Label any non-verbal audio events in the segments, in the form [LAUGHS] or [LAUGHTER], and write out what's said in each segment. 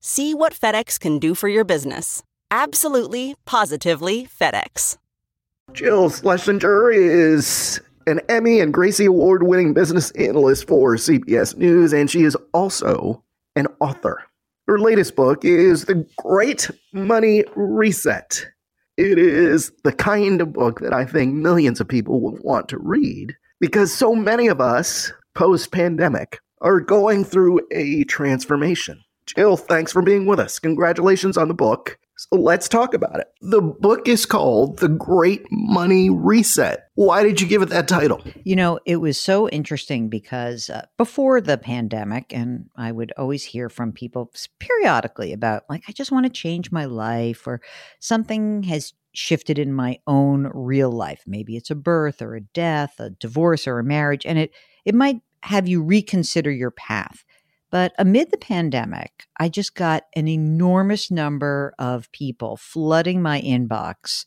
See what FedEx can do for your business. Absolutely, positively FedEx. Jill Schlesinger is an Emmy and Gracie Award winning business analyst for CBS News, and she is also an author. Her latest book is The Great Money Reset. It is the kind of book that I think millions of people will want to read because so many of us post pandemic are going through a transformation. Jill, thanks for being with us. Congratulations on the book. So let's talk about it. The book is called The Great Money Reset. Why did you give it that title? You know, it was so interesting because uh, before the pandemic, and I would always hear from people periodically about, like, I just want to change my life, or something has shifted in my own real life. Maybe it's a birth or a death, a divorce or a marriage, and it it might have you reconsider your path. But amid the pandemic, I just got an enormous number of people flooding my inbox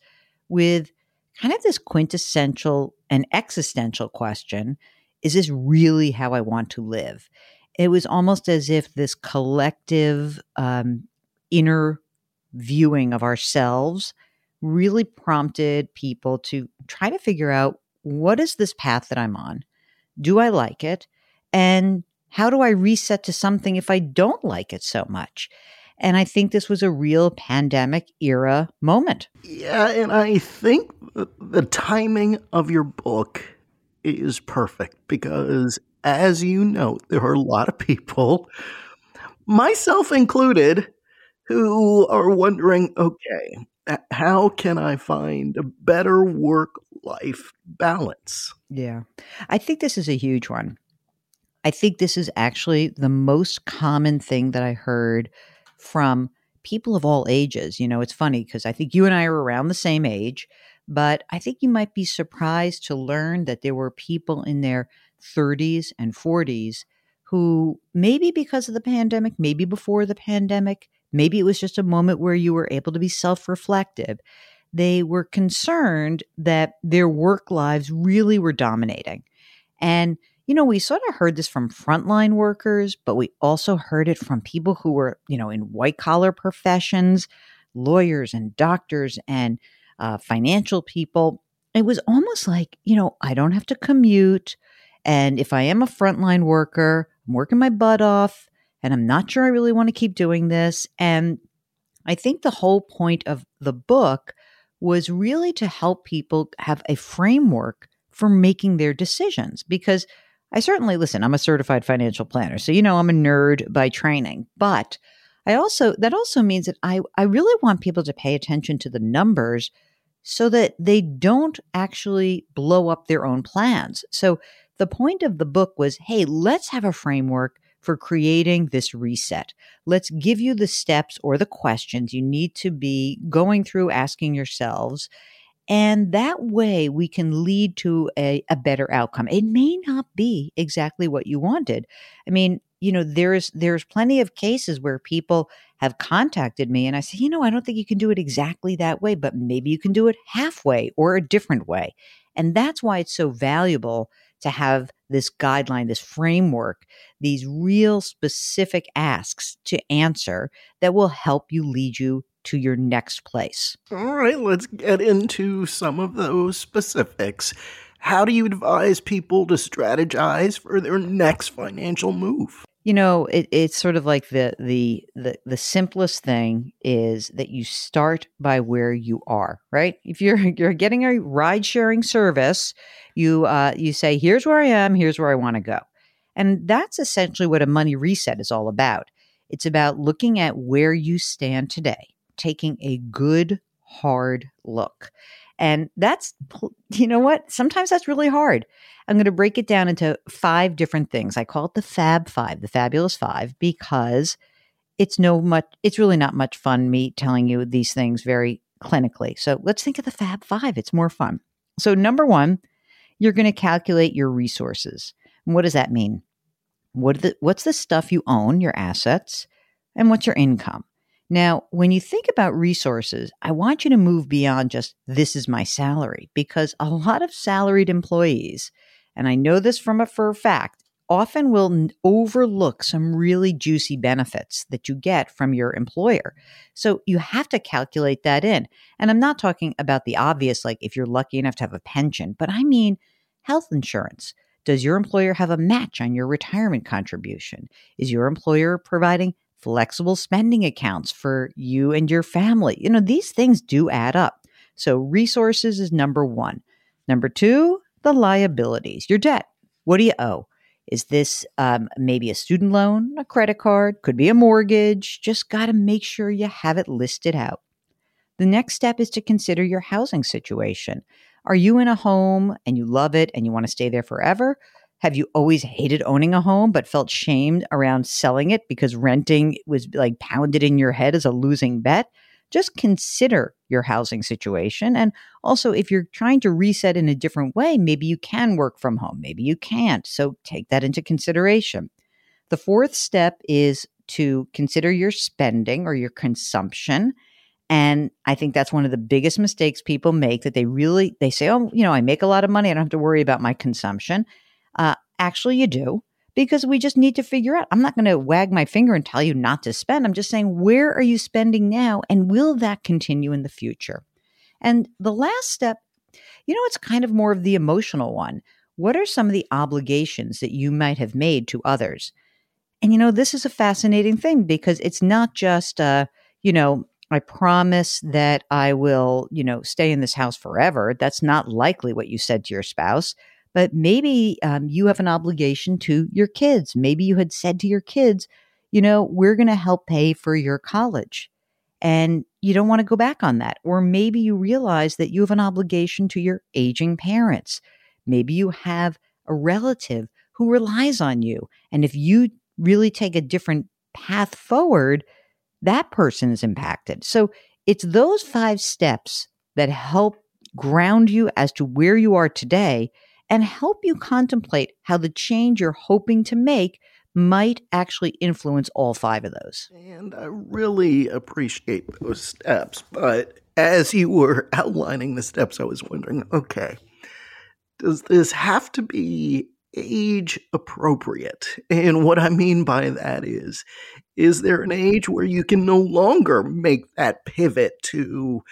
with kind of this quintessential and existential question Is this really how I want to live? It was almost as if this collective um, inner viewing of ourselves really prompted people to try to figure out what is this path that I'm on? Do I like it? And how do I reset to something if I don't like it so much? And I think this was a real pandemic era moment. Yeah, and I think the timing of your book is perfect because, as you know, there are a lot of people, myself included, who are wondering okay, how can I find a better work life balance? Yeah, I think this is a huge one. I think this is actually the most common thing that I heard from people of all ages. You know, it's funny because I think you and I are around the same age, but I think you might be surprised to learn that there were people in their 30s and 40s who maybe because of the pandemic, maybe before the pandemic, maybe it was just a moment where you were able to be self reflective. They were concerned that their work lives really were dominating. And you know, we sort of heard this from frontline workers, but we also heard it from people who were, you know, in white collar professions, lawyers and doctors and uh, financial people. It was almost like, you know, I don't have to commute. And if I am a frontline worker, I'm working my butt off and I'm not sure I really want to keep doing this. And I think the whole point of the book was really to help people have a framework for making their decisions because I certainly listen, I'm a certified financial planner. So, you know, I'm a nerd by training, but I also, that also means that I, I really want people to pay attention to the numbers so that they don't actually blow up their own plans. So, the point of the book was hey, let's have a framework for creating this reset. Let's give you the steps or the questions you need to be going through asking yourselves and that way we can lead to a, a better outcome. It may not be exactly what you wanted. I mean, you know, there's there's plenty of cases where people have contacted me and I say, you know, I don't think you can do it exactly that way, but maybe you can do it halfway or a different way. And that's why it's so valuable to have this guideline, this framework, these real specific asks to answer that will help you lead you to your next place. All right, let's get into some of those specifics. How do you advise people to strategize for their next financial move? You know, it, it's sort of like the, the the the simplest thing is that you start by where you are, right? If you're [LAUGHS] you're getting a ride sharing service, you uh, you say, "Here's where I am. Here's where I want to go," and that's essentially what a money reset is all about. It's about looking at where you stand today, taking a good hard look. And that's, you know what? Sometimes that's really hard. I'm going to break it down into five different things. I call it the Fab Five, the Fabulous Five, because it's no much, it's really not much fun me telling you these things very clinically. So let's think of the Fab Five. It's more fun. So, number one, you're going to calculate your resources. And what does that mean? What the, what's the stuff you own, your assets, and what's your income? Now, when you think about resources, I want you to move beyond just this is my salary because a lot of salaried employees, and I know this from a for a fact, often will overlook some really juicy benefits that you get from your employer. So you have to calculate that in. And I'm not talking about the obvious, like if you're lucky enough to have a pension, but I mean health insurance. Does your employer have a match on your retirement contribution? Is your employer providing flexible spending accounts for you and your family. You know, these things do add up. So, resources is number one. Number two, the liabilities, your debt. What do you owe? Is this um, maybe a student loan, a credit card, could be a mortgage? Just got to make sure you have it listed out. The next step is to consider your housing situation. Are you in a home and you love it and you want to stay there forever? Have you always hated owning a home but felt shamed around selling it because renting was like pounded in your head as a losing bet? Just consider your housing situation. And also, if you're trying to reset in a different way, maybe you can work from home, maybe you can't. So take that into consideration. The fourth step is to consider your spending or your consumption. And I think that's one of the biggest mistakes people make that they really they say, "Oh, you know, I make a lot of money, I don't have to worry about my consumption." Uh, actually, you do because we just need to figure out. I'm not going to wag my finger and tell you not to spend. I'm just saying, where are you spending now? And will that continue in the future? And the last step, you know, it's kind of more of the emotional one. What are some of the obligations that you might have made to others? And, you know, this is a fascinating thing because it's not just, uh, you know, I promise that I will, you know, stay in this house forever. That's not likely what you said to your spouse but maybe um, you have an obligation to your kids. Maybe you had said to your kids, you know, we're going to help pay for your college. And you don't want to go back on that. Or maybe you realize that you have an obligation to your aging parents. Maybe you have a relative who relies on you. And if you really take a different path forward, that person is impacted. So it's those five steps that help ground you as to where you are today and help you contemplate how the change you're hoping to make might actually influence all five of those. And I really appreciate those steps. But as you were outlining the steps, I was wondering okay, does this have to be age appropriate? And what I mean by that is, is there an age where you can no longer make that pivot to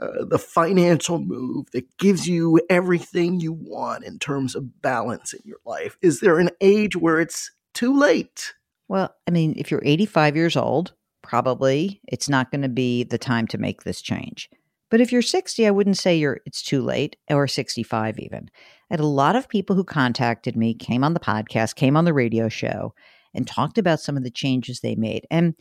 uh, the financial move that gives you everything you want in terms of balance in your life? Is there an age where it's too late? Well, I mean, if you're 85 years old, probably it's not going to be the time to make this change. But if you're 60, I wouldn't say you're it's too late or 65 even. I had a lot of people who contacted me, came on the podcast, came on the radio show and talked about some of the changes they made. And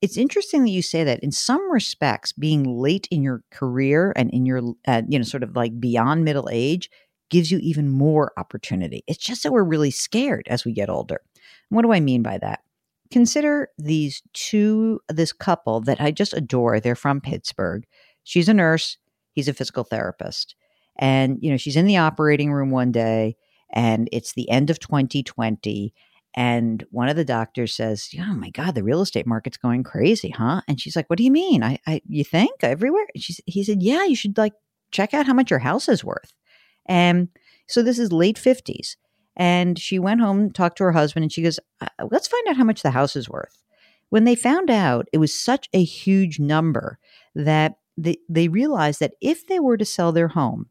it's interesting that you say that. In some respects, being late in your career and in your, uh, you know, sort of like beyond middle age gives you even more opportunity. It's just that we're really scared as we get older. what do I mean by that? Consider these two, this couple that I just adore. They're from Pittsburgh. She's a nurse, he's a physical therapist. And, you know, she's in the operating room one day and it's the end of 2020 and one of the doctors says, "Oh my God, the real estate market's going crazy, huh?" And she's like, "What do you mean? I, I you think everywhere?" She's, he said, "Yeah, you should like check out how much your house is worth." And so this is late fifties, And she went home, talked to her husband, and she goes, uh, Let's find out how much the house is worth. When they found out it was such a huge number that they, they realized that if they were to sell their home,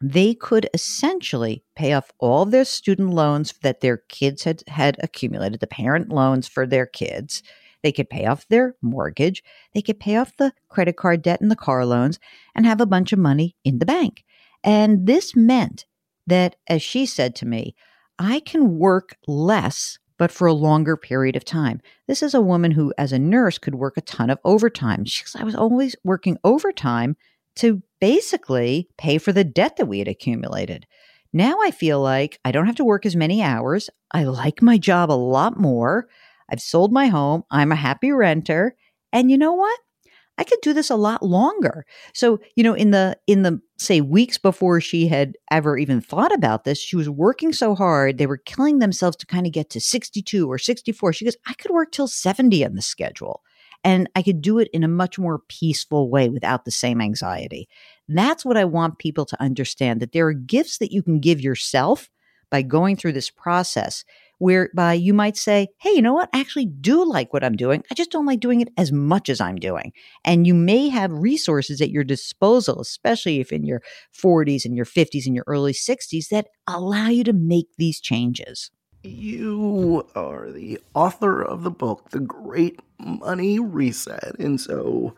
they could essentially pay off all of their student loans that their kids had, had accumulated, the parent loans for their kids. They could pay off their mortgage. They could pay off the credit card debt and the car loans and have a bunch of money in the bank. And this meant that, as she said to me, I can work less, but for a longer period of time. This is a woman who, as a nurse, could work a ton of overtime. She says, I was always working overtime to basically pay for the debt that we had accumulated. Now I feel like I don't have to work as many hours. I like my job a lot more. I've sold my home. I'm a happy renter. And you know what? I could do this a lot longer. So, you know, in the in the say weeks before she had ever even thought about this, she was working so hard, they were killing themselves to kind of get to 62 or 64. She goes, "I could work till 70 on the schedule." And I could do it in a much more peaceful way without the same anxiety. That's what I want people to understand that there are gifts that you can give yourself by going through this process whereby you might say, Hey, you know what? I actually do like what I'm doing. I just don't like doing it as much as I'm doing. And you may have resources at your disposal, especially if in your 40s and your 50s and your early 60s, that allow you to make these changes. You are the author of the book, The Great Money Reset. And so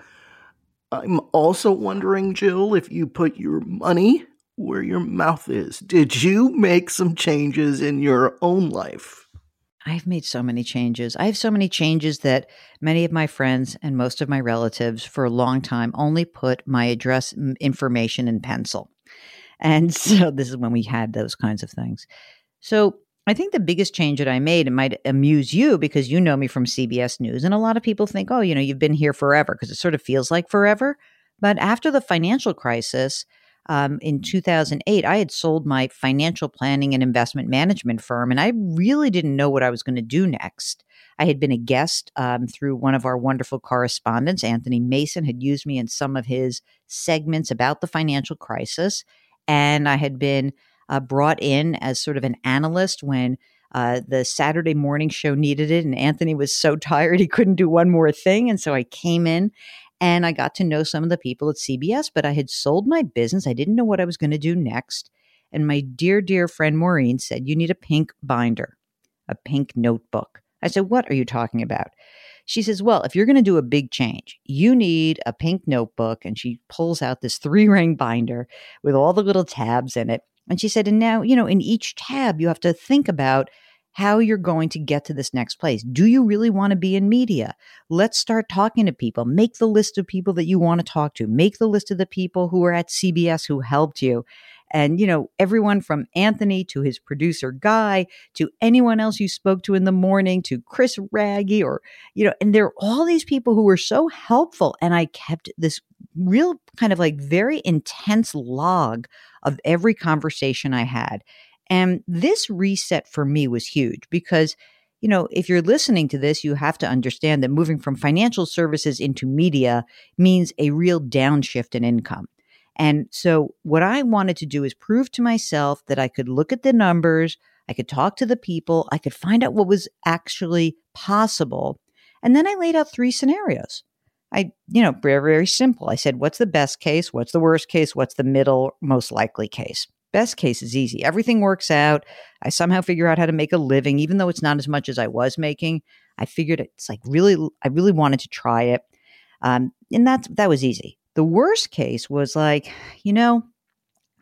I'm also wondering, Jill, if you put your money where your mouth is. Did you make some changes in your own life? I've made so many changes. I have so many changes that many of my friends and most of my relatives for a long time only put my address information in pencil. And [LAUGHS] so this is when we had those kinds of things. So I think the biggest change that I made, it might amuse you because you know me from CBS News. And a lot of people think, oh, you know, you've been here forever because it sort of feels like forever. But after the financial crisis, um, in 2008, I had sold my financial planning and investment management firm, and I really didn't know what I was going to do next. I had been a guest um, through one of our wonderful correspondents, Anthony Mason, had used me in some of his segments about the financial crisis, and I had been uh, brought in as sort of an analyst when uh, the Saturday morning show needed it, and Anthony was so [LAUGHS] tired he couldn't do one more thing, and so I came in and I got to know some of the people at CBS, but I had sold my business. I didn't know what I was going to do next. And my dear, dear friend Maureen said, You need a pink binder, a pink notebook. I said, What are you talking about? She says, Well, if you're going to do a big change, you need a pink notebook. And she pulls out this three ring binder with all the little tabs in it. And she said, And now, you know, in each tab, you have to think about how you're going to get to this next place. Do you really want to be in media? Let's start talking to people. Make the list of people that you want to talk to. Make the list of the people who are at CBS who helped you. And, you know, everyone from Anthony to his producer Guy to anyone else you spoke to in the morning to Chris Raggy or, you know, and there are all these people who were so helpful. And I kept this real kind of like very intense log of every conversation I had. And this reset for me was huge because, you know, if you're listening to this, you have to understand that moving from financial services into media means a real downshift in income. And so, what I wanted to do is prove to myself that I could look at the numbers, I could talk to the people, I could find out what was actually possible. And then I laid out three scenarios. I, you know, very, very simple. I said, what's the best case? What's the worst case? What's the middle most likely case? Best case is easy. Everything works out. I somehow figure out how to make a living, even though it's not as much as I was making. I figured it's like really, I really wanted to try it. Um, and that, that was easy. The worst case was like, you know,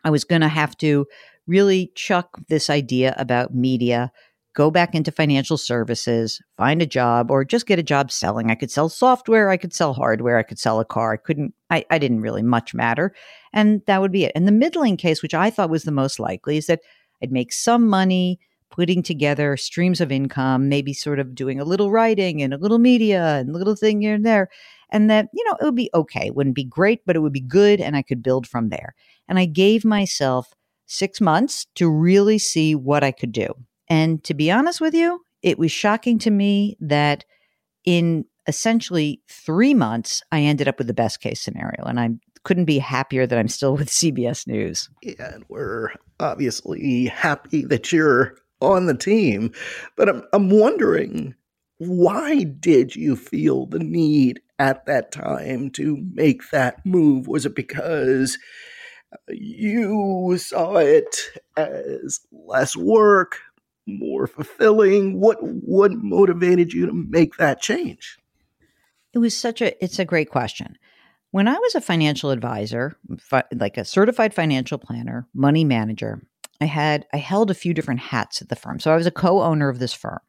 I was going to have to really chuck this idea about media go back into financial services, find a job, or just get a job selling. I could sell software, I could sell hardware, I could sell a car. I couldn't, I, I didn't really much matter. And that would be it. And the middling case, which I thought was the most likely, is that I'd make some money putting together streams of income, maybe sort of doing a little writing and a little media and a little thing here and there. And that, you know, it would be okay. It wouldn't be great, but it would be good and I could build from there. And I gave myself six months to really see what I could do. And to be honest with you, it was shocking to me that in essentially three months, I ended up with the best case scenario. And I couldn't be happier that I'm still with [LAUGHS] CBS News. Yeah, and we're obviously happy that you're on the team. But I'm, I'm wondering why did you feel the need at that time to make that move? Was it because you saw it as less work, more fulfilling? What what motivated you to make that change? It was such a it's a great question. When I was a financial advisor, fi- like a certified financial planner, money manager, I had I held a few different hats at the firm. So I was a co-owner of this firm.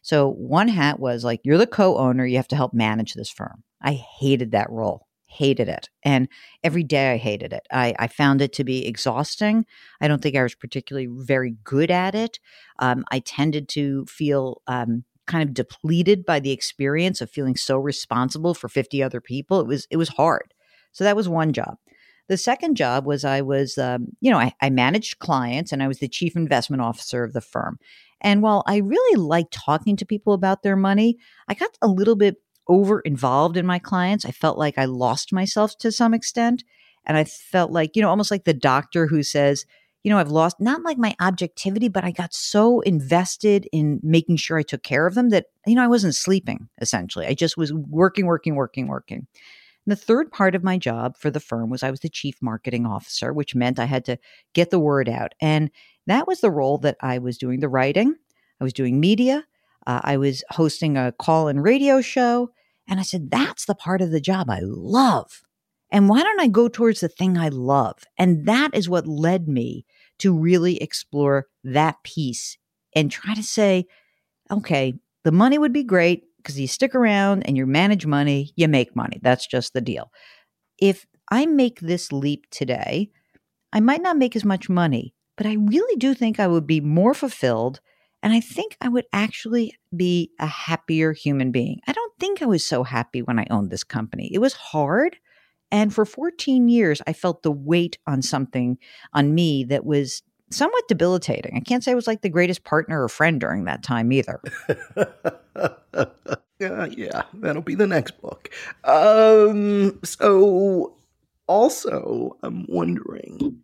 So one hat was like you're the co-owner, you have to help manage this firm. I hated that role. Hated it. And every day I hated it. I, I found it to be exhausting. I don't think I was particularly very good at it. Um, I tended to feel um, kind of depleted by the experience of feeling so responsible for 50 other people. It was it was hard. So that was one job. The second job was I was, um, you know, I, I managed clients and I was the chief investment officer of the firm. And while I really liked talking to people about their money, I got a little bit over involved in my clients. I felt like I lost myself to some extent. And I felt like, you know, almost like the doctor who says, you know, I've lost not like my objectivity, but I got so invested in making sure I took care of them that, you know, I wasn't sleeping essentially. I just was working, working, working, working. And the third part of my job for the firm was I was the chief marketing officer, which meant I had to get the word out. And that was the role that I was doing the writing, I was doing media, uh, I was hosting a call and radio show, and I said, that's the part of the job I love. And why don't I go towards the thing I love? And that is what led me to really explore that piece and try to say, okay, the money would be great because you stick around and you manage money, you make money. That's just the deal. If I make this leap today, I might not make as much money, but I really do think I would be more fulfilled and I think I would actually be a happier human being. I don't think I was so happy when I owned this company. It was hard. And for 14 years, I felt the weight on something on me that was somewhat debilitating. I can't say I was like the greatest partner or friend during that time either. [LAUGHS] yeah, that'll be the next book. Um, so also, I'm wondering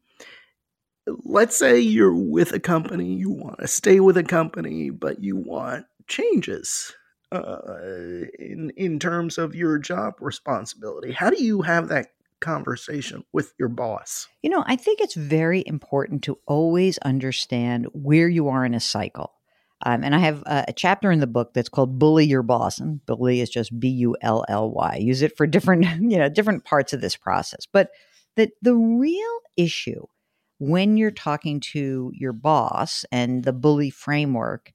let's say you're with a company, you want to stay with a company, but you want changes uh, in in terms of your job responsibility. How do you have that conversation with your boss? You know, I think it's very important to always understand where you are in a cycle. Um, and I have a, a, chapter in the book that's called "Bully Your Boss," and bully is just B U L L Y. Use it for [LAUGHS] different, you know, different parts of this process. But that the real issue when you're talking to your boss and the bully framework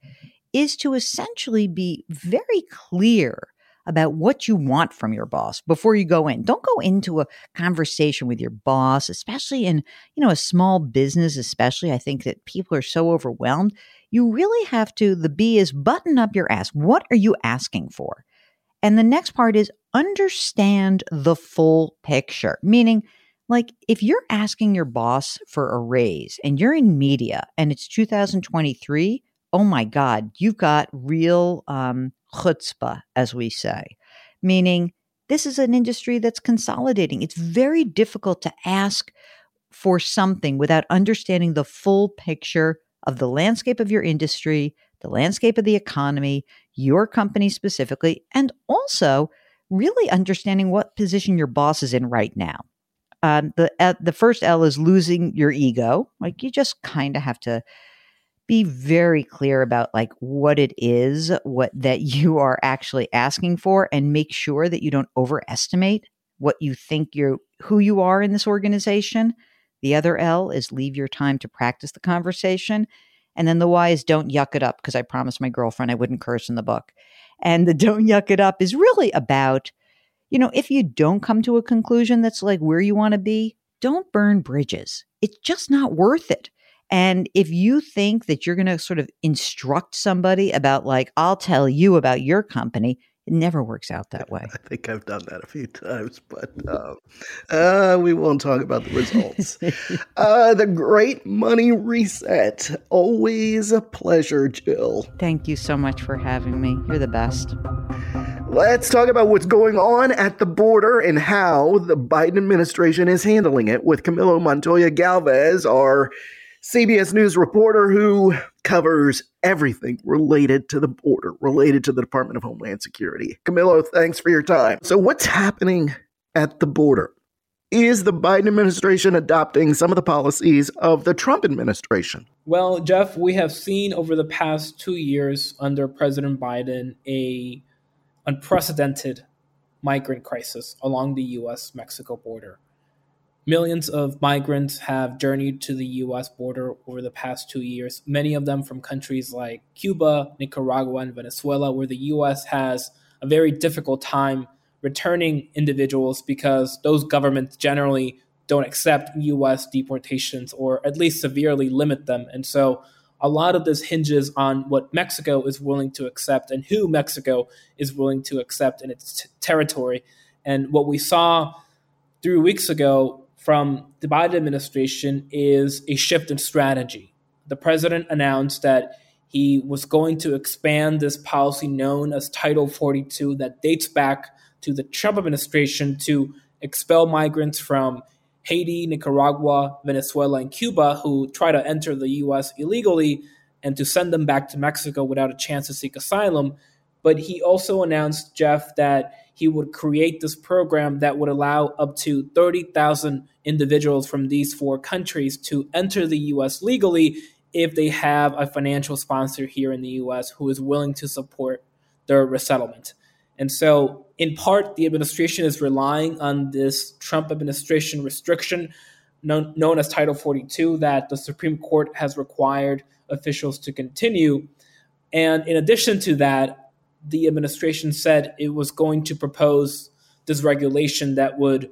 is to essentially be very clear about what you want from your boss before you go in. Don't go into a conversation with your boss, especially in, you know, a small business, especially. I think that people are so overwhelmed. You really have to the B is button up your ass. What are you asking for? And the next part is understand the full picture, meaning like, if you're asking your boss for a raise and you're in media and it's 2023, oh my God, you've got real um, chutzpah, as we say, meaning this is an industry that's consolidating. It's very difficult to ask for something without understanding the full picture of the landscape of your industry, the landscape of the economy, your company specifically, and also really understanding what position your boss is in right now um, the uh, the first L is losing your ego. Like you just kind of have to be very clear about like what it is what that you are actually asking for and make sure that you don't overestimate what you think you're who you are in this organization the other l is leave your time to practice the conversation and then the y is don't yuck it up because i promised my girlfriend i wouldn't curse in the book and the [LAUGHS] don't yuck it up is really about you know, if you don't come to a conclusion that's like where you want to be, don't burn bridges. It's just not worth it. And if you think that you're going to sort of instruct somebody about, like, I'll tell you about your company, it never works out that way. [LAUGHS] I think I've done that a few times, but um, uh, we won't talk about the results. [LAUGHS] uh, the Great Money Reset. Always a pleasure, Jill. Thank you so much for having me. You're the best. Let's talk about what's going on at the border and how the Biden administration is handling it with Camilo Montoya Galvez, our CBS News reporter who covers everything related to the border, related to the Department of Homeland Security. Camilo, thanks for your time. So, what's happening at the border? Is the Biden administration adopting some of the policies of the Trump administration? Well, Jeff, we have seen over the past two years under President Biden a unprecedented migrant crisis along the U.S. Mexico border. Millions of migrants have journeyed to the U.S. border over the past two years, many of them from countries like Cuba, Nicaragua, and Venezuela, where the U.S. has a very difficult time returning individuals because those governments generally don't accept U.S. deportations or at least severely limit them. And so a lot of this hinges on what Mexico is willing to accept and who Mexico is willing to accept in its t- territory. And what we saw three weeks ago from the Biden administration is a shift in strategy. The president announced that he was going to expand this policy known as Title 42 that dates back to the Trump administration to expel migrants from Haiti, Nicaragua, Venezuela, and Cuba who try to enter the U.S. illegally and to send them back to Mexico without a chance to seek asylum. But he also announced, Jeff, that he would create this program that would allow up to 30,000 individuals from these four countries to enter the U.S. legally if they have a financial sponsor here in the U.S. who is willing to support their resettlement. And so, in part, the administration is relying on this Trump administration restriction known, known as Title 42 that the Supreme Court has required officials to continue. And in addition to that, the administration said it was going to propose this regulation that would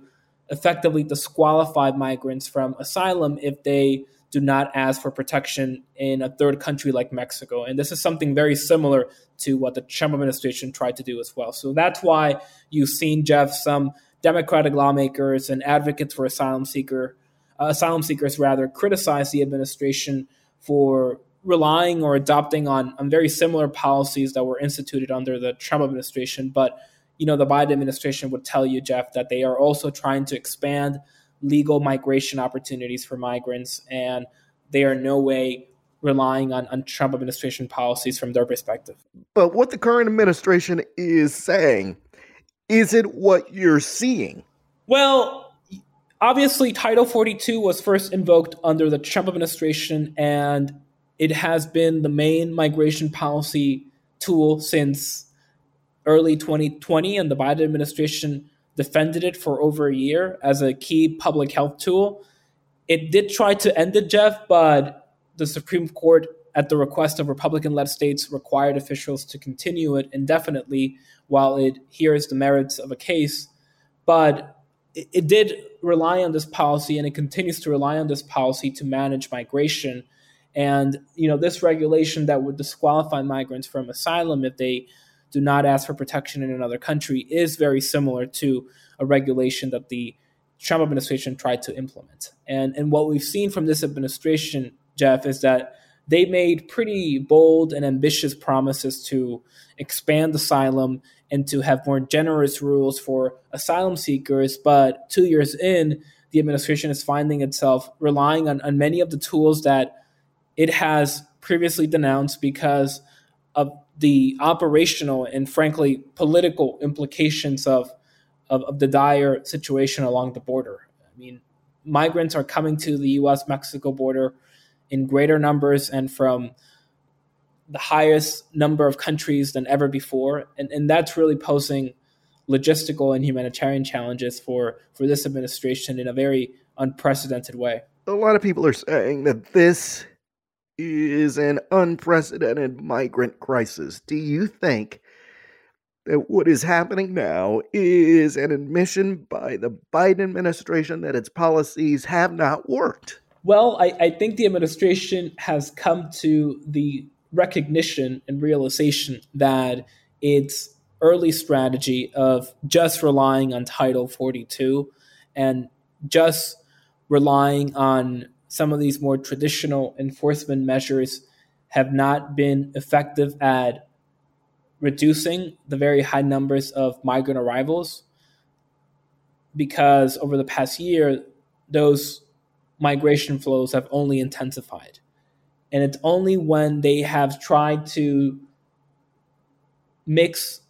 effectively disqualify migrants from asylum if they do not ask for protection in a third country like Mexico. And this is something very similar to what the Trump administration tried to do as well. So that's why you've seen, Jeff, some Democratic lawmakers and advocates for asylum seeker uh, asylum seekers rather criticize the administration for relying or adopting on, on very similar policies that were instituted under the Trump administration. But you know, the Biden administration would tell you, Jeff, that they are also trying to expand legal migration opportunities for migrants, and they are no way relying on, on Trump administration policies from their perspective. But what the current administration is saying, is it what you're seeing? Well, obviously, Title 42 was first invoked under the Trump administration, and it has been the main migration policy tool since early 2020, and the Biden administration defended it for over a year as a key public health tool. It did try to end it, Jeff, but the Supreme Court, at the request of Republican led states, required officials to continue it indefinitely while it hears the merits of a case. But it, it did rely on this policy and it continues to rely on this policy to manage migration. And you know, this regulation that would disqualify migrants from asylum if they do not ask for protection in another country is very similar to a regulation that the Trump administration tried to implement. And, and what we've seen from this administration, Jeff, is that they made pretty bold and ambitious promises to expand asylum and to have more generous rules for asylum seekers. But two years in, the administration is finding itself relying on, on many of the tools that it has previously denounced because of the operational and frankly political implications of, of, of the dire situation along the border. I mean, migrants are coming to the U.S. Mexico border in greater numbers and from the highest number of countries than ever before, and, and that's really posing logistical and humanitarian challenges for for this administration in a very unprecedented way. A lot of people are saying that this is an unprecedented migrant crisis. Do you think that what is happening now is an admission by the Biden administration that its policies have not worked? Well, I, I think the administration has come to the recognition and realization that its early strategy of just relying on Title 42 and just relying on some of these more traditional enforcement measures have not been effective at reducing the very high numbers of migrant arrivals because over the past year, those migration flows have only intensified. And it's only when they have tried to mix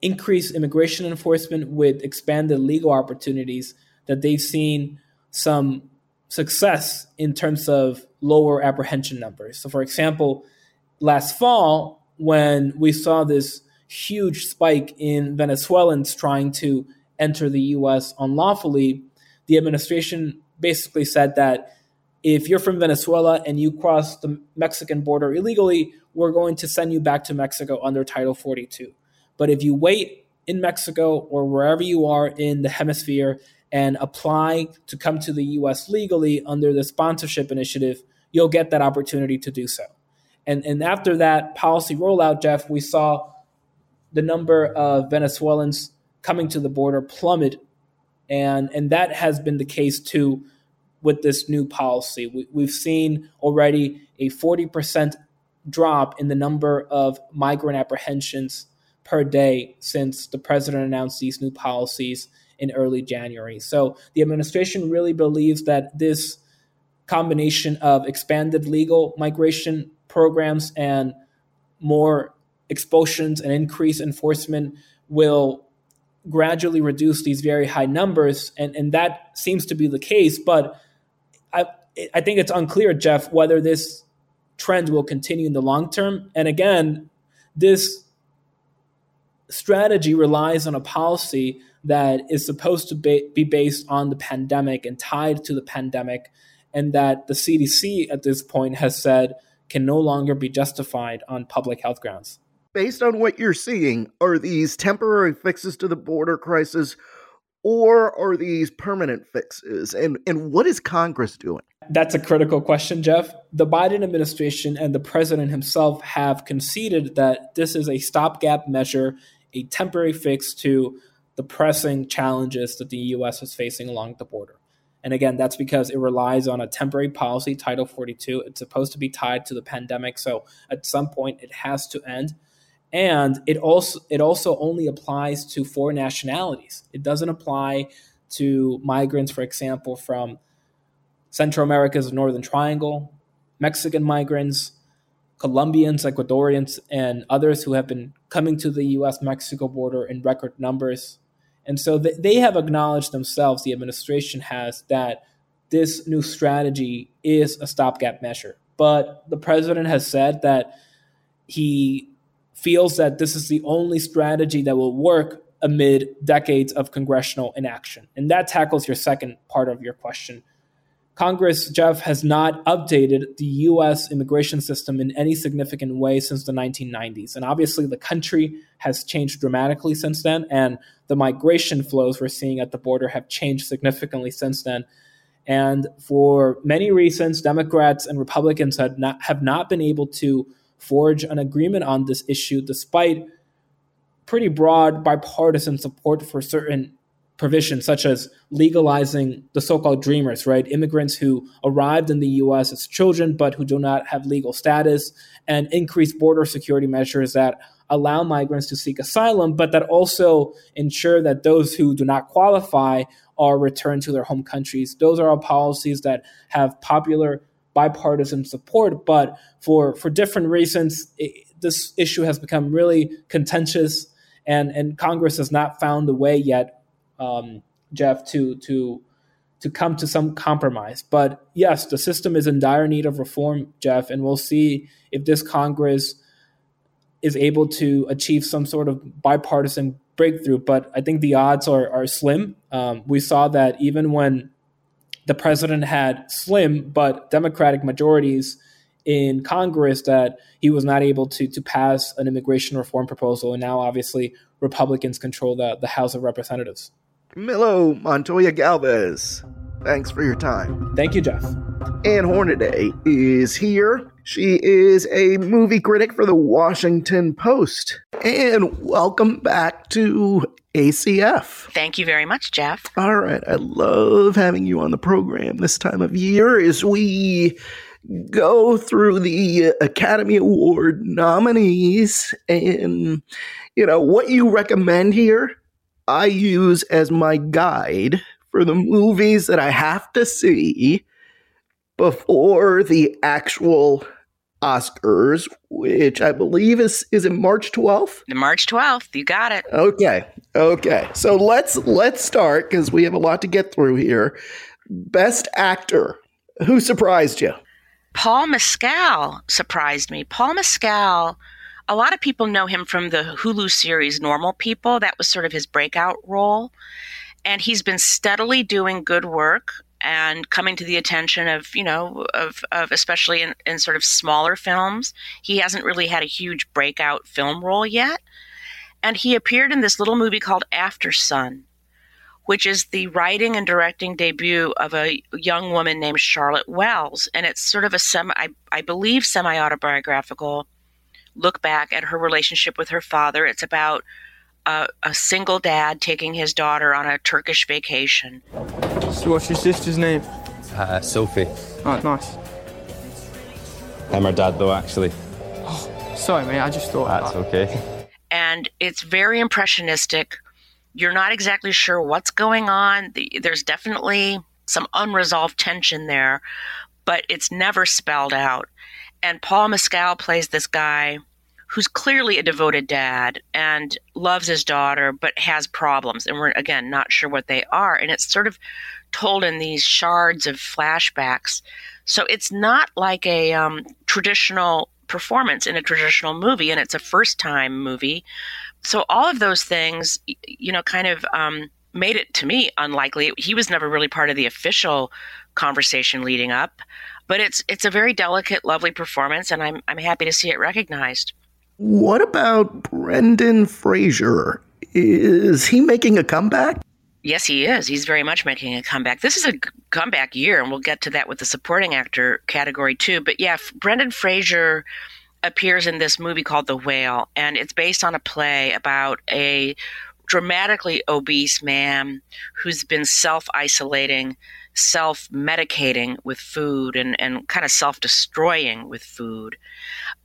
increased immigration enforcement with expanded legal opportunities that they've seen some success in terms of lower apprehension numbers. So, for example, last fall, when we saw this huge spike in Venezuelans trying to enter the US unlawfully, the administration basically said that if you're from Venezuela and you cross the Mexican border illegally, we're going to send you back to Mexico under Title 42. But if you wait in Mexico or wherever you are in the hemisphere and apply to come to the US legally under the sponsorship initiative, you'll get that opportunity to do so. And, and after that policy rollout, Jeff, we saw the number of Venezuelans coming to the border plummet. And, and that has been the case too with this new policy. We, we've seen already a 40% drop in the number of migrant apprehensions per day since the president announced these new policies in early January. So the administration really believes that this combination of expanded legal migration programs and more expulsions and increased enforcement will gradually reduce these very high numbers. And, and that seems to be the case. But I, I think it's unclear, Jeff, whether this trend will continue in the long term. And again, this strategy relies on a policy that is supposed to be based on the pandemic and tied to the pandemic, and that the CDC at this point has said can no longer be justified on public health grounds. Based on what you're seeing, are these temporary fixes to the border crisis or are these permanent fixes? And and what is Congress doing? That's a critical question, Jeff. The Biden administration and the president himself have conceded that this is a stopgap measure, a temporary fix to the pressing challenges that the US is facing along the border. And again, that's because it relies on a temporary policy, Title 42. It's supposed to be tied to the pandemic, so at some point it has to end and it also it also only applies to foreign nationalities. It doesn't apply to migrants, for example, from Central America's Northern Triangle, Mexican migrants, Colombians, Ecuadorians, and others who have been coming to the U.S. Mexico border in record numbers. And so they have acknowledged themselves, the administration has, that this new strategy is a stopgap measure. But the president has said that he feels that this is the only strategy that will work amid decades of congressional inaction. And that tackles your second part of your question. Congress, Jeff, has not updated the U.S. immigration system in any significant way since the 1990s. And obviously, the country has changed dramatically since then, and the migration flows we're seeing at the border have changed significantly since then. And for many reasons, Democrats and Republicans have not, have not been able to forge an agreement on this issue despite pretty broad bipartisan support for certain provisions such as legalizing the so-called dreamers right? Immigrants who arrived in the US as children but who do not have legal status and increased border security measures that allow migrants to seek asylum but that also ensure that those who do not qualify are returned to their home countries. Those are all policies that have popular bipartisan support, but for for different reasons, it, this issue has become really contentious, and and Congress has not found a way yet, um, Jeff, to to to come to some compromise. But yes, the system is in dire need of reform, Jeff, and we'll see if this Congress is able to achieve some sort of bipartisan breakthrough. But I think the odds are are slim. Um, we saw that even when the president had slim but Democratic majorities in Congress that he was not able to to pass an immigration reform proposal, and now obviously Republicans control the, the House of Representatives. Camilo Montoya Galvez, thanks for your time. Thank you, Jeff. Ann Hornaday is here. She is a movie critic for the Washington Post. And welcome back to ACF. Thank you very much, Jeff. All right. I love having you on the program this time of year as we go through the Academy Award nominees and, you know, what you recommend here. I use as my guide for the movies that I have to see before the actual Oscars, which I believe is is in March 12th. The March 12th, you got it. Okay. Okay. So let's let's start because we have a lot to get through here. Best actor. Who surprised you? Paul Mescal surprised me. Paul Mescal, a lot of people know him from the Hulu series Normal People. That was sort of his breakout role. And he's been steadily doing good work and coming to the attention of, you know, of, of especially in, in sort of smaller films. He hasn't really had a huge breakout film role yet. And he appeared in this little movie called After Sun, which is the writing and directing debut of a young woman named Charlotte Wells. And it's sort of a semi, I, I believe, semi autobiographical look back at her relationship with her father. It's about a, a, single dad taking his daughter on a Turkish vacation. So, what's your sister's name? Uh, Sophie. Oh, nice. I'm her dad, though, actually. Oh, sorry, mate. I just thought. That's okay. And it's very impressionistic you're not exactly sure what's going on. There's definitely some unresolved tension there, but it's never spelled out. And Paul Mescal plays this guy who's clearly a devoted dad and loves his daughter, but has problems. And we're, again, not sure what they are. And it's sort of told in these shards of flashbacks. So it's not like a um, traditional performance in a traditional movie, and it's a first time movie so all of those things, you know, kind of um, made it to me unlikely. He was never really part of the official conversation leading up, but it's it's a very delicate, lovely performance, and I'm I'm happy to see it recognized. What about Brendan Fraser? Is he making a comeback? Yes, he is. He's very much making a comeback. This is a comeback year, and we'll get to that with the supporting actor category too. But yeah, Brendan Fraser appears in this movie called The Whale, and it's based on a play about a dramatically obese man who's been self isolating, self medicating with food, and, and kind of self destroying with food.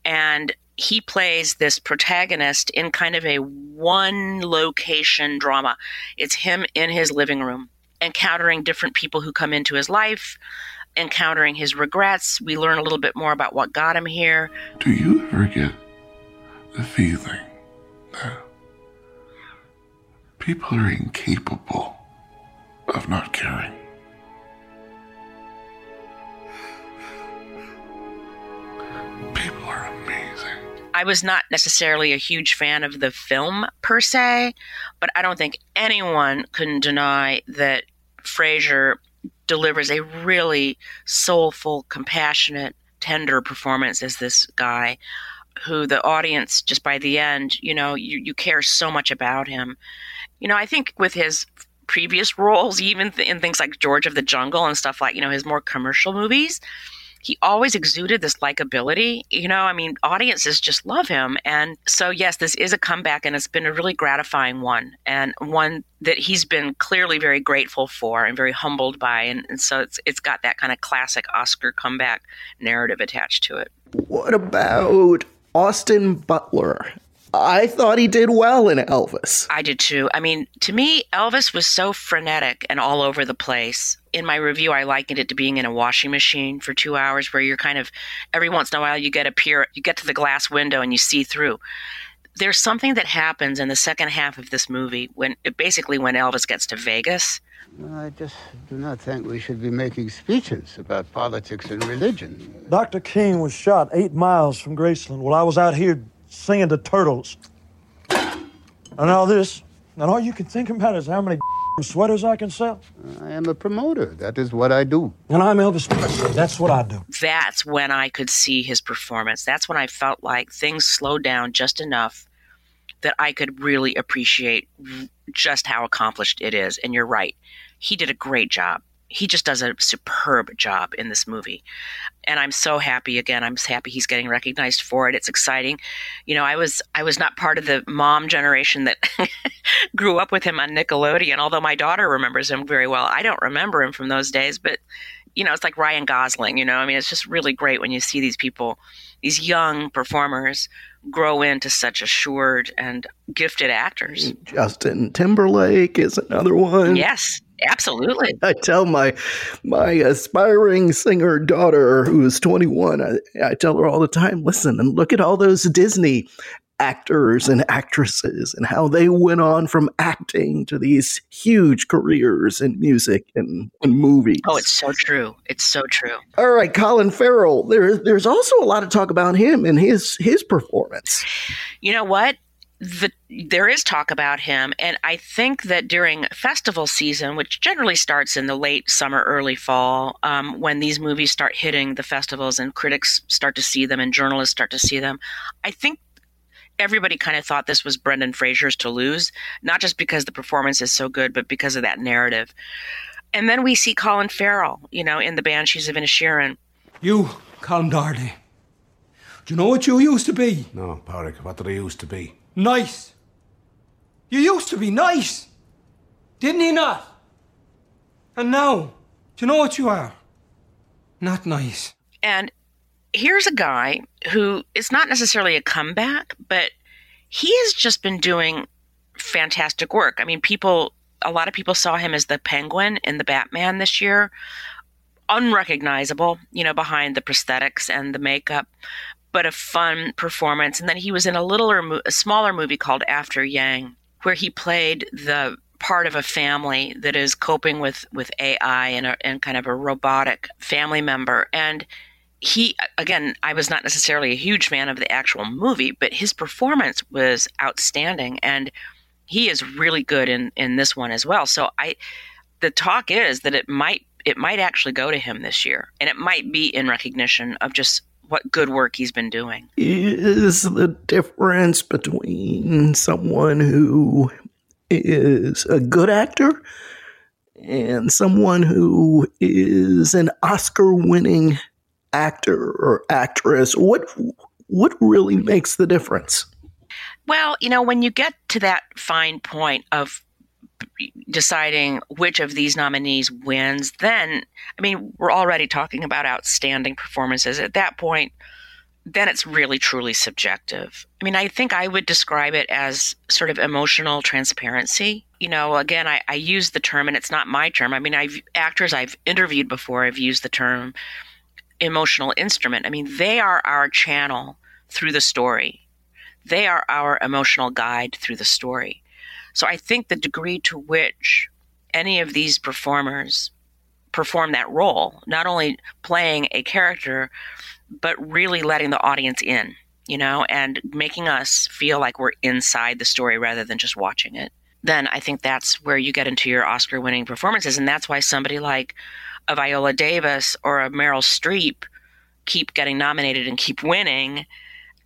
And he plays this protagonist in kind of a one location drama. It's him in his living room, encountering different people who come into his life, encountering his regrets. We learn a little bit more about what got him here. Do you ever get the feeling that people are incapable of not caring? I was not necessarily a huge fan of the film per se, but I don't think anyone can deny that Fraser delivers a really soulful, compassionate, tender performance as this guy who the audience just by the end, you know, you, you care so much about him. You know, I think with his previous [LAUGHS] roles, even th- in things like George of the Jungle and stuff like, you know, his more commercial movies, he always exuded this likability. You know, I mean, audiences just love him. And so, yes, this is a comeback, and it's been a really gratifying one, and one that he's been clearly very grateful for and very humbled by. And, and so, it's it's got that kind of classic Oscar comeback narrative attached to it. What about Austin Butler I thought he did well in Elvis. I did too. I mean, to me, Elvis was so frenetic and all over the place. In my review, I likened it to being in a washing machine for two hours, where you're kind of every once in a while you get a peer, you get to the glass window and you see through. There's something that happens in the second half of this movie when basically when Elvis gets to Vegas. I just do not think we should be making speeches about politics and religion. Dr. King was shot eight miles from Graceland while I was out here singing to turtles. And all this, and all you can think about is how many sweaters I can sell. I am a promoter. That is what I do. And I'm Elvis Presley. That's what I do. That's when I could see his performance. That's when I felt like things slowed down just enough that I could really appreciate just how accomplished it is. And you're right. He did a great job he just does a superb job in this movie. And i'm so happy again i'm happy he's getting recognized for it. It's exciting. You know i was i was not part of the mom generation that [LAUGHS] grew up with him on nickelodeon although my daughter remembers him very well. I don't remember him from those days but you know it's like ryan gosling you know? I mean it's just really great when you see these people these young performers grow into such assured and gifted actors. Justin timberlake is another one. Yes Absolutely. I tell my my aspiring singer daughter who is 21, I, I tell her all the time, listen and look at all those Disney actors and actresses and how they went on from acting to these huge careers in music and, and movies. Oh, it's so true. It's so true. All right, Colin Farrell. There, there's also a lot of talk about him and his his performance. You know what? The, there is talk about him, and I think that during festival season, which generally starts in the late summer, early fall, um, when these movies start hitting the festivals and critics start to see them and journalists start to see them, I think everybody kind of thought this was Brendan Fraser's to lose, not just because the performance is so good, but because of that narrative. And then we see Colin Farrell, you know, in the Banshees of Inisherin. You, Colm Doherty. Do you know what you used to be? No, Pádraig, what did I used to be? Nice. You used to be nice. Didn't you not? And now, do you know what you are? Not nice. And here's a guy who is not necessarily a comeback, but he has just been doing fantastic work. I mean, people, a lot of people saw him as the penguin in the Batman this year. Unrecognizable, you know, behind the prosthetics and the makeup, but a fun performance. And then he was in a littler, a smaller movie called After Yang, where he played the part of a family that is coping with with AI and, a, and kind of a robotic family member. And he again i was not necessarily a huge fan of the actual movie but his performance was outstanding and he is really good in in this one as well so i the talk is that it might it might actually go to him this year and it might be in recognition of just what good work he's been doing is the difference between someone who is a good actor and someone who is an oscar winning actor or actress? What what really makes the difference? Well, you know, when you get to that fine point of deciding which of these nominees wins, then I mean, we're already talking about outstanding performances. At that point, then it's really truly subjective. I mean, I think I would describe it as sort of emotional transparency. You know, again, I, I use the term, and it's not my term. I mean, I've actors I've interviewed before. I've used the term emotional instrument. I mean, they are our channel through the story. They are our emotional guide through the story. So I think the degree to which any of these performers perform that role, not only playing a character, but really letting the audience in, you know, and making us feel like we're inside the story rather than just watching it, then I think that's where you get into your Oscar winning performances. And that's why somebody like a Viola Davis or a Meryl Streep keep getting nominated and keep winning,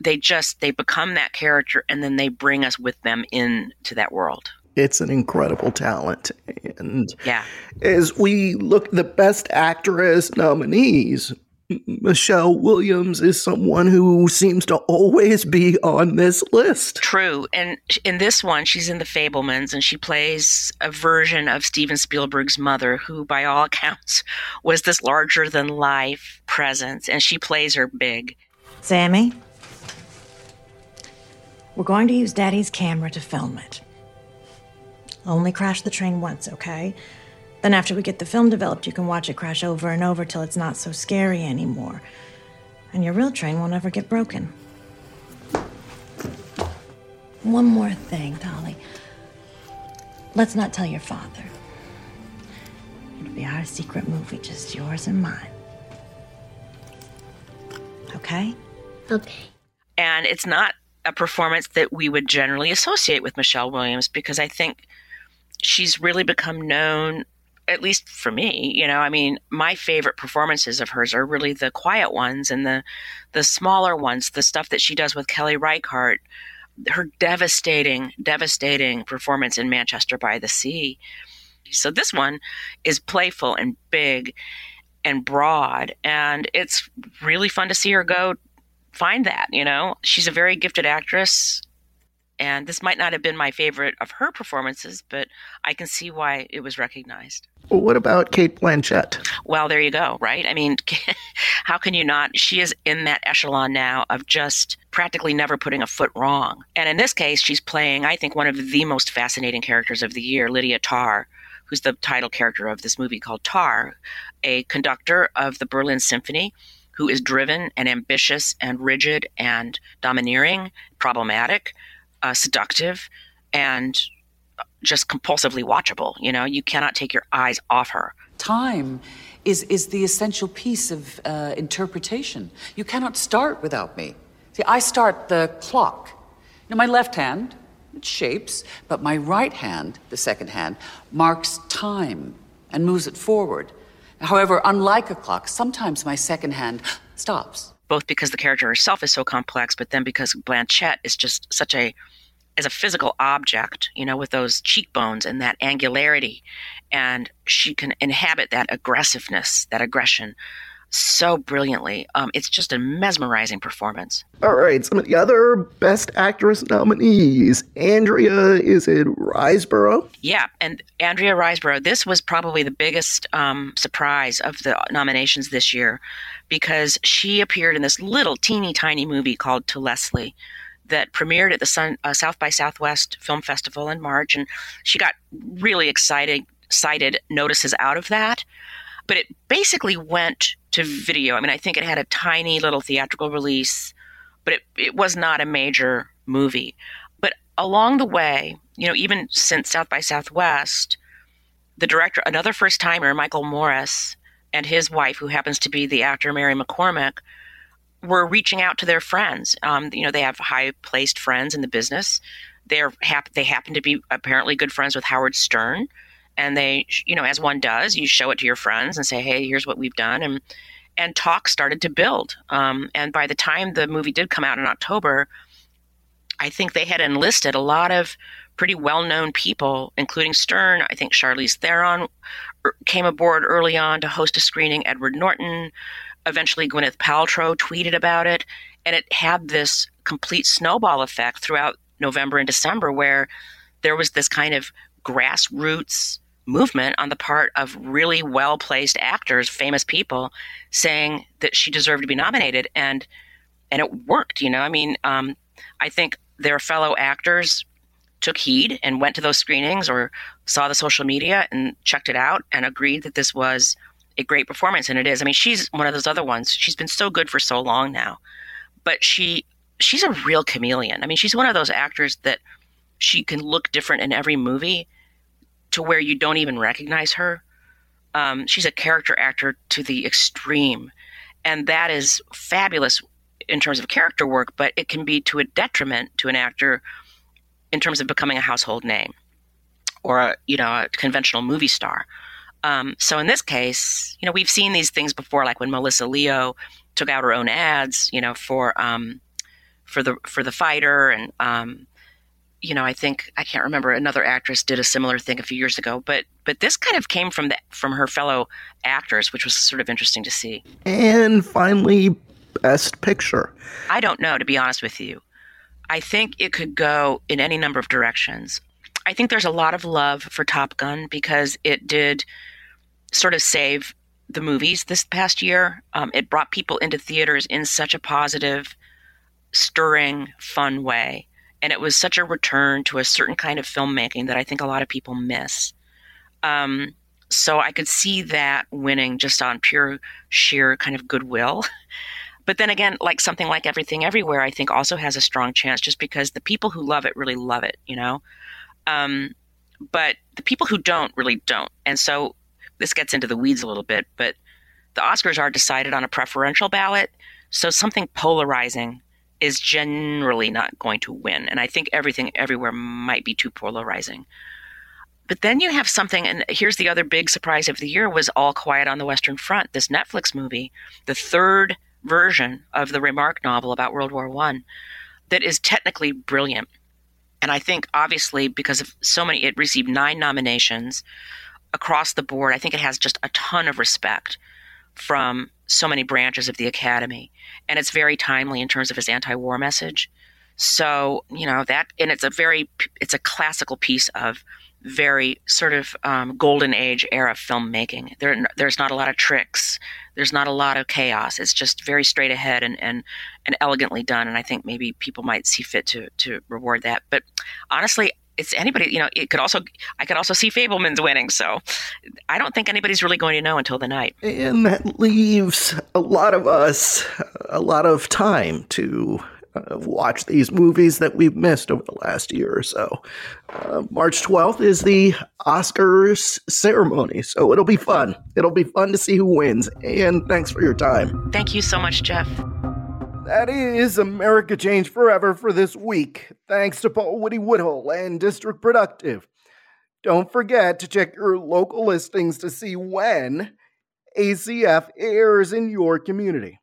they just they become that character and then they bring us with them into that world. It's an incredible talent. And yeah. as we look the best actress nominees, Michelle Williams is someone who seems to always be on this list. True. And in this one, she's in The Fabelmans and she plays a version of Steven Spielberg's mother, who, by all [LAUGHS] accounts, was this larger than life presence. And she plays her big. Sammy, we're going to use Daddy's camera to film it. Only crash the train once, okay? Then, after we get the film developed, you can watch it crash over and over till it's not so scary anymore. And your real train won't ever get broken. One more thing, Dolly. Let's not tell your father. It'll be our secret movie, just yours and mine. Okay? Okay. And it's not a performance that we would generally associate with Michelle Williams because I think she's really become known at least for me, you know, I mean, my favorite performances of hers are really the quiet ones and the the smaller ones, the stuff that she does with Kelly Reichardt, her devastating, devastating performance in Manchester by the Sea. So this one is playful and big and broad, and it's really fun to see her go find that, you know. She's a very gifted actress and this might not have been my favorite of her performances, but I can see why it was recognized. Well, what about Cate Blanchett? Well, there you go, right? I mean, [LAUGHS] how can you not? She is in that echelon now of just practically never putting a foot wrong. And in this case, she's playing, I think, one of the most fascinating characters of the year, Lydia Tár, who's the title character of this movie called Tár, a conductor of the Berlin Symphony who is driven and ambitious and rigid and domineering, problematic, uh, seductive, and just compulsively watchable. You know, you cannot take your eyes off her. Time is, is the essential piece of uh, interpretation. You cannot start without me. See, I start the clock. You know, my left hand, it shapes, but my right hand, the second hand, marks time and moves it forward. However, unlike a clock, sometimes my second hand stops. Both because the character herself is so complex, but then because Blanchett is just such a as a physical object, you know, with those cheekbones and that angularity, and she can inhabit that aggressiveness, that aggression, so brilliantly. Um, it's just a mesmerizing performance. All right, some of the other Best Actress nominees. Andrea is it Riseborough? Yeah, and Andrea Riseborough. This was probably the biggest um, surprise of the nominations this year because she appeared in this little teeny tiny movie called To Leslie that premiered at the Sun, uh, South by Southwest Film Festival in March, and she got really excited, cited notices out of that. But it basically went to video. I mean, I think it had a tiny little theatrical release, but it, it was not a major movie. But along the way, you know, even since South by Southwest, the director, another first timer, Michael Morris, and his wife, who happens to be the actor Mary McCormack, were reaching out to their friends. Um, you know, they have high placed friends in the business. They're hap- they happen to be apparently good friends with Howard Stern and they you know as one does you show it to your friends and say hey here's what we've done and and talk started to build. Um, and by the time the movie did come out in october i think they had enlisted a lot of pretty well-known people including stern i think charlize theron er, came aboard early on to host a screening edward norton eventually gwyneth paltrow tweeted about it and it had this complete snowball effect throughout november and december where there was this kind of grassroots movement on the part of really well placed actors, famous people, saying that she deserved to be nominated, and and it worked. You know, I mean, um, I think their fellow actors took heed and went to those screenings or saw the social media and checked it out and agreed that this was a great performance, and it is. I mean, she's one of those other ones. She's been so good for so long now, but she she's a real chameleon. I mean, she's one of those actors that she can look different in every movie to where you don't even recognize her. Um, she's a character actor to the extreme, and that is fabulous in terms of character work. But it can be to a detriment to an actor in terms of becoming a household name or a you know a conventional movie star. Um, so in this case, you know we've seen these things before, like when Melissa Leo took out her own ads, you know for um, for the for the fighter and um, you know, I think I can't remember another actress did a similar thing a few years ago, but but this kind of came from the from her fellow actors, which was sort of interesting to see. And finally, best picture. I don't know to be honest with you. I think it could go in any number of directions. I think there's a lot of love for Top Gun because it did sort of save the movies this past year. Um, it brought people into theaters in such a positive, stirring, fun way and it was such a return to a certain kind of filmmaking that I think a lot of people miss. Um, so I could see that winning just on pure sheer kind of goodwill. [LAUGHS] But then again, like something like Everything Everywhere, I think also has a strong chance just because the people who love it really love it, you know? Um, but the people who don't really don't. And so this gets into the weeds a little bit, but the Oscars are decided on a preferential ballot. So something polarizing is generally not going to win. And I think everything everywhere might be too polarizing. But then you have something, and here's the other big surprise of the year was All Quiet on the Western Front, this Netflix movie, the third version of the Remarque novel about World War One, that is technically brilliant. And I think obviously because of so many, it received nine nominations across the board. I think it has just a ton of respect from so many branches of the academy and it's very timely in terms of his anti-war message. So you know that and it's a very it's a classical piece of very sort of um, golden age era filmmaking. There there's not a lot of tricks. There's not a lot of chaos. It's just very straight ahead and and and elegantly done and i think maybe people might see fit to to reward that. But honestly it's anybody, you know, it could also, I could also see Fabelmans winning. So I don't think anybody's really going to know until the night. And that leaves a lot of us a lot of time to uh, watch these movies that we've missed over the last year or so. Uh, March 12th is the Oscars ceremony, so it'll be fun. It'll be fun to see who wins. And thanks for your time. Thank you so much, Jeff. That is America Change Forever for this week. Thanks to Paul Woody Woodhull and District Productive. Don't forget to check your local listings to see when ACF airs in your community.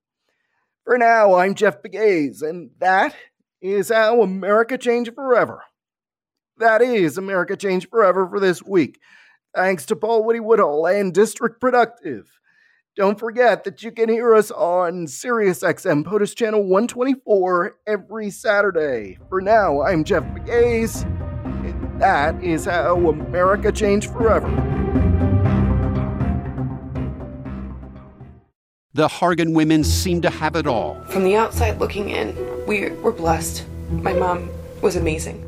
For now, I'm Jeff Pegues, and that is how America Changed Forever. That is America Changed Forever for this week. Thanks to Paul Woody Woodhull and District Productive. Don't forget that you can hear us on SiriusXM POTUS Channel 124 every Saturday. For now, I'm Jeff Pegues, and that is how America changed forever. The Hargan women seem to have it all. From the outside looking in, we were blessed. My mom was amazing.